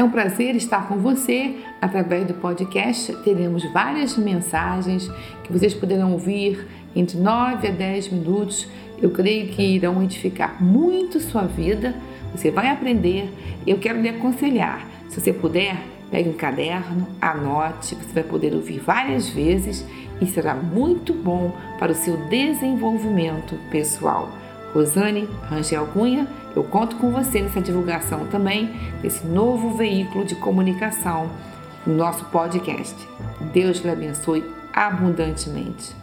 É um prazer estar com você através do podcast. Teremos várias mensagens que vocês poderão ouvir entre 9 a 10 minutos. Eu creio que irão edificar muito sua vida. Você vai aprender. Eu quero lhe aconselhar. Se você puder, pegue um caderno, anote. Você vai poder ouvir várias vezes e será muito bom para o seu desenvolvimento pessoal. Rosane Rangel Cunha, eu conto com você nessa divulgação também desse novo veículo de comunicação no nosso podcast. Deus lhe abençoe abundantemente.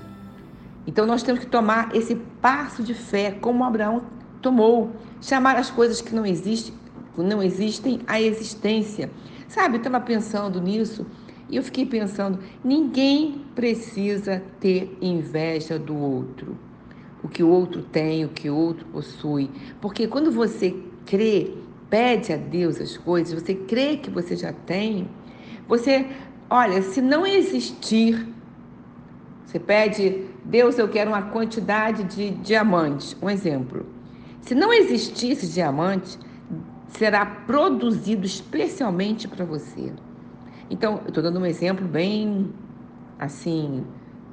Então nós temos que tomar esse passo de fé como Abraão tomou, chamar as coisas que não existem, não existem à existência. Sabe, eu estava pensando nisso e eu fiquei pensando, ninguém precisa ter inveja do outro o que o outro tem, o que o outro possui. Porque quando você crê, pede a Deus as coisas, você crê que você já tem, você, olha, se não existir, você pede, Deus, eu quero uma quantidade de diamantes, um exemplo. Se não existisse diamante, será produzido especialmente para você. Então, eu estou dando um exemplo bem assim,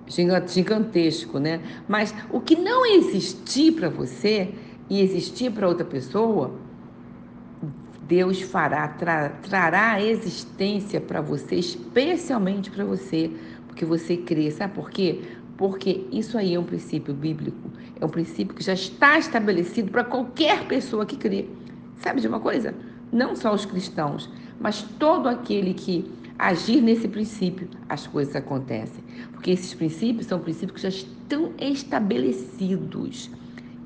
gigantesco, né? Mas o que não existir para você e existir para outra pessoa, Deus fará, tra, trará a existência para você, especialmente para você, porque você crê. Sabe por quê? Porque isso aí é um princípio bíblico, é um princípio que já está estabelecido para qualquer pessoa que crê. Sabe de uma coisa? Não só os cristãos, mas todo aquele que agir nesse princípio, as coisas acontecem. Porque esses princípios são princípios que já estão estabelecidos.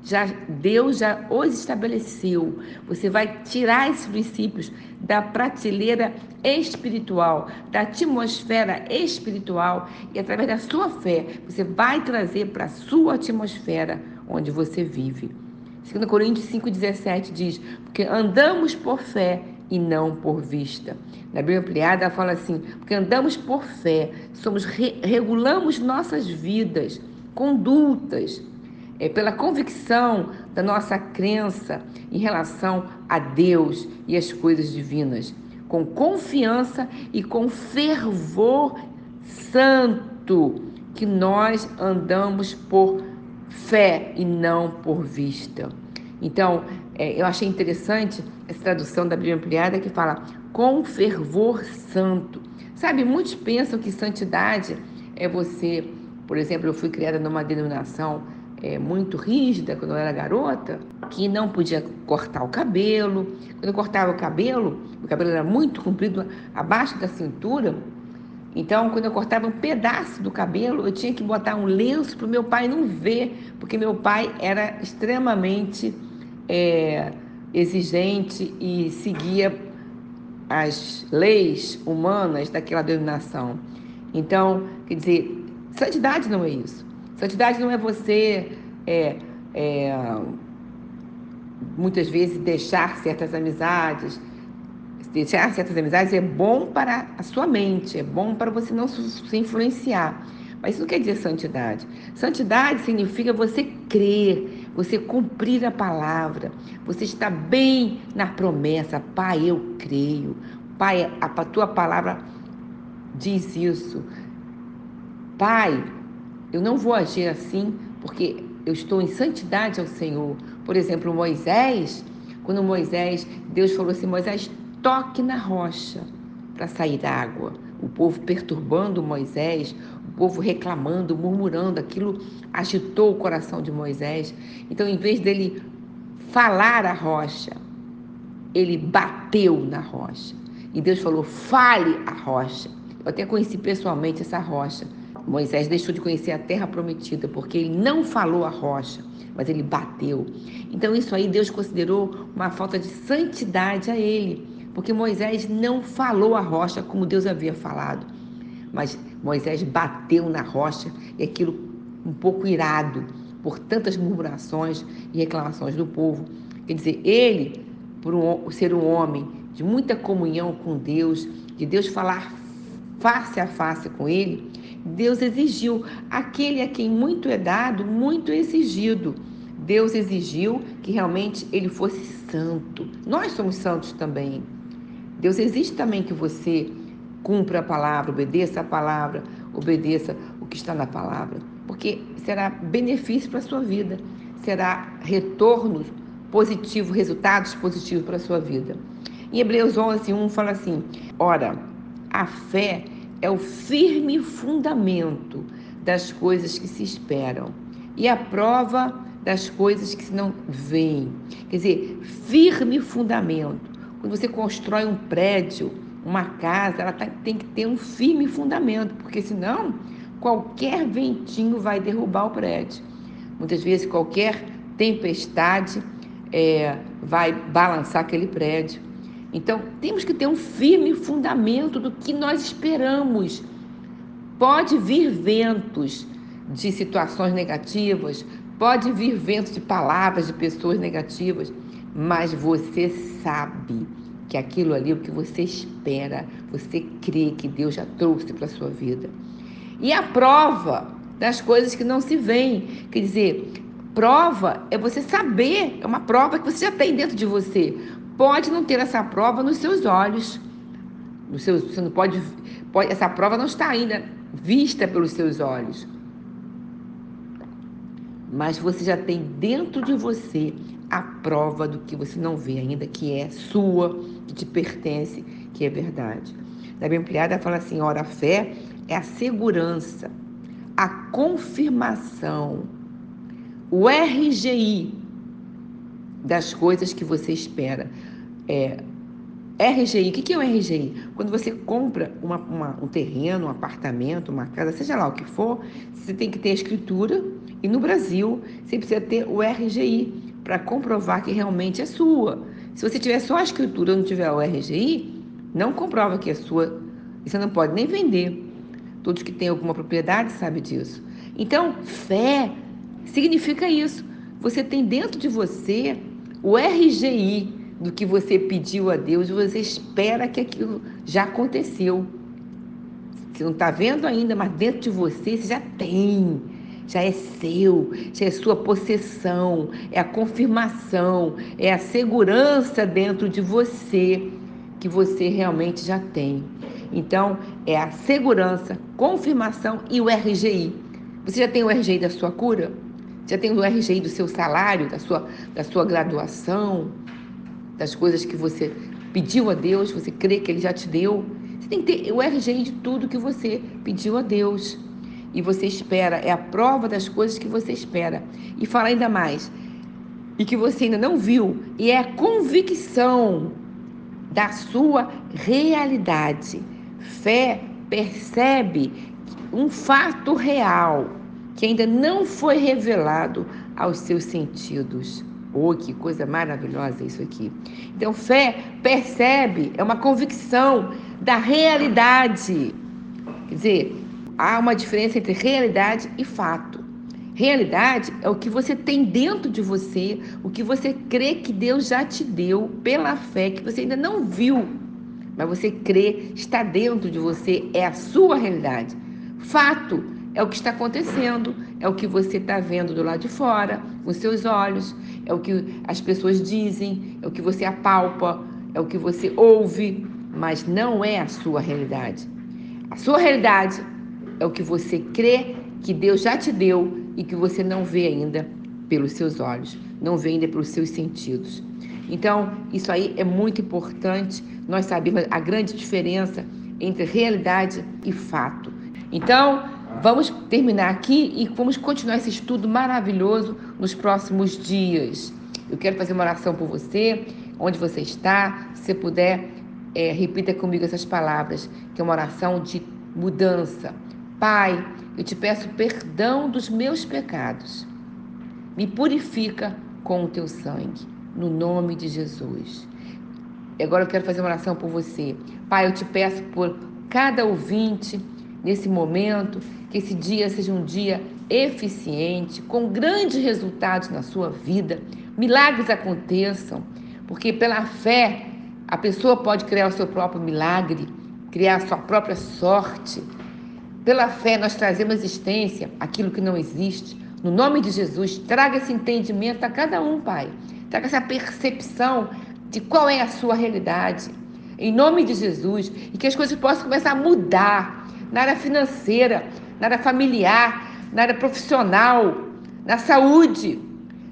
Já Deus já os estabeleceu. Você vai tirar esses princípios da prateleira espiritual, da atmosfera espiritual e através da sua fé, você vai trazer para a sua atmosfera onde você vive. 2 Coríntios 5,17 diz: Porque andamos por fé e não por vista. Na Bíblia Ampliada ela fala assim: porque andamos por fé, somos re regulamos nossas vidas, condutas, é, pela convicção da nossa crença em relação a Deus e as coisas divinas, com confiança e com fervor santo, que nós andamos por fé e não por vista. Então, é, eu achei interessante essa tradução da Bíblia Ampliada que fala com fervor santo. Sabe, muitos pensam que santidade é você, por exemplo, eu fui criada numa denominação é, muito rígida quando eu era garota, que não podia cortar o cabelo. Quando eu cortava o cabelo, o cabelo era muito comprido abaixo da cintura. Então, quando eu cortava um pedaço do cabelo, eu tinha que botar um lenço para o meu pai não ver, porque meu pai era extremamente é, exigente e seguia as leis humanas daquela denominação. Então, quer dizer, santidade não é isso. Santidade não é você é, é, muitas vezes deixar certas amizades. Deixar certas amizades é bom para a sua mente, é bom para você não se influenciar. Mas isso não quer dizer santidade. Santidade significa você crer, você cumprir a palavra, você está bem na promessa. Pai, eu creio. Pai, a tua palavra diz isso. Pai, eu não vou agir assim porque eu estou em santidade ao Senhor. Por exemplo, Moisés, quando Moisés, Deus falou assim: Moisés, toque na rocha para sair água. O povo perturbando Moisés, povo reclamando, murmurando, aquilo agitou o coração de Moisés. Então, em vez dele falar a rocha, ele bateu na rocha. E Deus falou: fale a rocha. Eu até conheci pessoalmente essa rocha. Moisés deixou de conhecer a terra prometida porque ele não falou a rocha, mas ele bateu. Então, isso aí Deus considerou uma falta de santidade a ele, porque Moisés não falou a rocha como Deus havia falado. Mas Moisés bateu na rocha e aquilo um pouco irado por tantas murmurações e reclamações do povo. Quer dizer, ele, por um, ser um homem de muita comunhão com Deus, de Deus falar face a face com ele, Deus exigiu aquele a quem muito é dado, muito é exigido. Deus exigiu que realmente ele fosse santo. Nós somos santos também. Deus exige também que você cumpra a palavra, obedeça a palavra, obedeça o que está na palavra, porque será benefício para a sua vida, será retorno positivo, resultados positivos para a sua vida. Em Hebreus 11, 1 fala assim: Ora, a fé é o firme fundamento das coisas que se esperam e a prova das coisas que não veem. Quer dizer, firme fundamento. Quando você constrói um prédio, uma casa, ela tá, tem que ter um firme fundamento, porque senão qualquer ventinho vai derrubar o prédio. Muitas vezes qualquer tempestade é, vai balançar aquele prédio. Então temos que ter um firme fundamento do que nós esperamos. Pode vir ventos de situações negativas, pode vir ventos de palavras de pessoas negativas, mas você sabe que aquilo ali é o que você espera, você crê que Deus já trouxe para a sua vida. E a prova das coisas que não se veem, quer dizer, prova é você saber, é uma prova que você já tem dentro de você. Pode não ter essa prova nos seus olhos. Nos seus, você não pode, pode, essa prova não está ainda vista pelos seus olhos. Mas você já tem dentro de você a prova do que você não vê ainda, que é sua, que te pertence, que é verdade. Na Bíblia Ampliada fala assim: ora, a fé é a segurança, a confirmação, o RGI das coisas que você espera. É, RGI, o que é o RGI? Quando você compra uma, uma, um terreno, um apartamento, uma casa, seja lá o que for, você tem que ter a escritura e no Brasil você precisa ter o RGI, para comprovar que realmente é sua. Se você tiver só a escritura e não tiver o RGI, não comprova que é sua. E você não pode nem vender. Todos que têm alguma propriedade sabem disso. Então, fé significa isso. Você tem dentro de você o RGI do que você pediu a Deus, você espera que aquilo já aconteceu. Você não está vendo ainda, mas dentro de você você já tem já é seu, já é sua possessão, é a confirmação, é a segurança dentro de você que você realmente já tem. Então, é a segurança, confirmação e o RGI. Você já tem o RGI da sua cura? Já tem o RGI do seu salário, da sua, da sua graduação, das coisas que você pediu a Deus, você crê que Ele já te deu? Você tem que ter o RGI de tudo que você pediu a Deus e você espera, é a prova das coisas que você espera. E fala ainda mais, e que você ainda não viu, e é a convicção da sua realidade. Fé percebe um fato real que ainda não foi revelado aos seus sentidos. Oh, que coisa maravilhosa isso aqui. Então, fé percebe, é uma convicção da realidade. Quer dizer, há uma diferença entre realidade e fato. Realidade é o que você tem dentro de você, o que você crê que Deus já te deu pela fé, que você ainda não viu, mas você crê, está dentro de você, é a sua realidade. Fato é o que está acontecendo, é o que você está vendo do lado de fora, com seus olhos, é o que as pessoas dizem, é o que você apalpa, é o que você ouve, mas não é a sua realidade. A sua realidade é o que você crê que Deus já te deu e que você não vê ainda pelos seus olhos, não vê ainda pelos seus sentidos. Então, isso aí é muito importante nós sabemos a grande diferença entre realidade e fato. Então, vamos terminar aqui e vamos continuar esse estudo maravilhoso nos próximos dias. Eu quero fazer uma oração por você, onde você está. Se puder, é, repita comigo essas palavras, que é uma oração de mudança Pai, eu te peço perdão dos meus pecados. Me purifica com o teu sangue, no nome de Jesus. Agora eu quero fazer uma oração por você. Pai, eu te peço por cada ouvinte nesse momento, que esse dia seja um dia eficiente, com grandes resultados na sua vida, milagres aconteçam, porque pela fé a pessoa pode criar o seu próprio milagre, criar a sua própria sorte pela fé, nós trazemos existência aquilo que não existe. No nome de Jesus, traga esse entendimento a cada um, Pai. Traga essa percepção de qual é a sua realidade. em nome de Jesus, e que as coisas possam começar a mudar na área financeira, na área familiar, na área profissional, na saúde.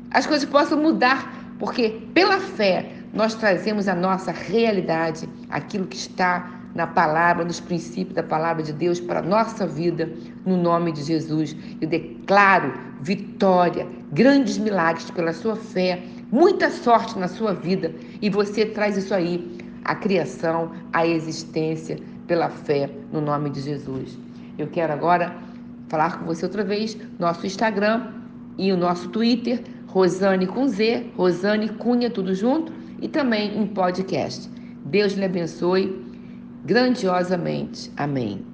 As coisas possam mudar, porque pela fé nós trazemos a nossa realidade, aquilo que está na palavra, nos princípios da palavra de Deus para a nossa vida, no nome de Jesus. Eu declaro vitória, grandes milagres pela sua fé, muita sorte na sua vida e você traz isso aí, a criação, a existência pela fé, no nome de Jesus. Eu quero agora falar com você outra vez, nosso Instagram e o nosso Twitter, Rosane com Z, Rosane Cunha, tudo junto, e também em podcast. Deus lhe abençoe grandiosamente. Amém.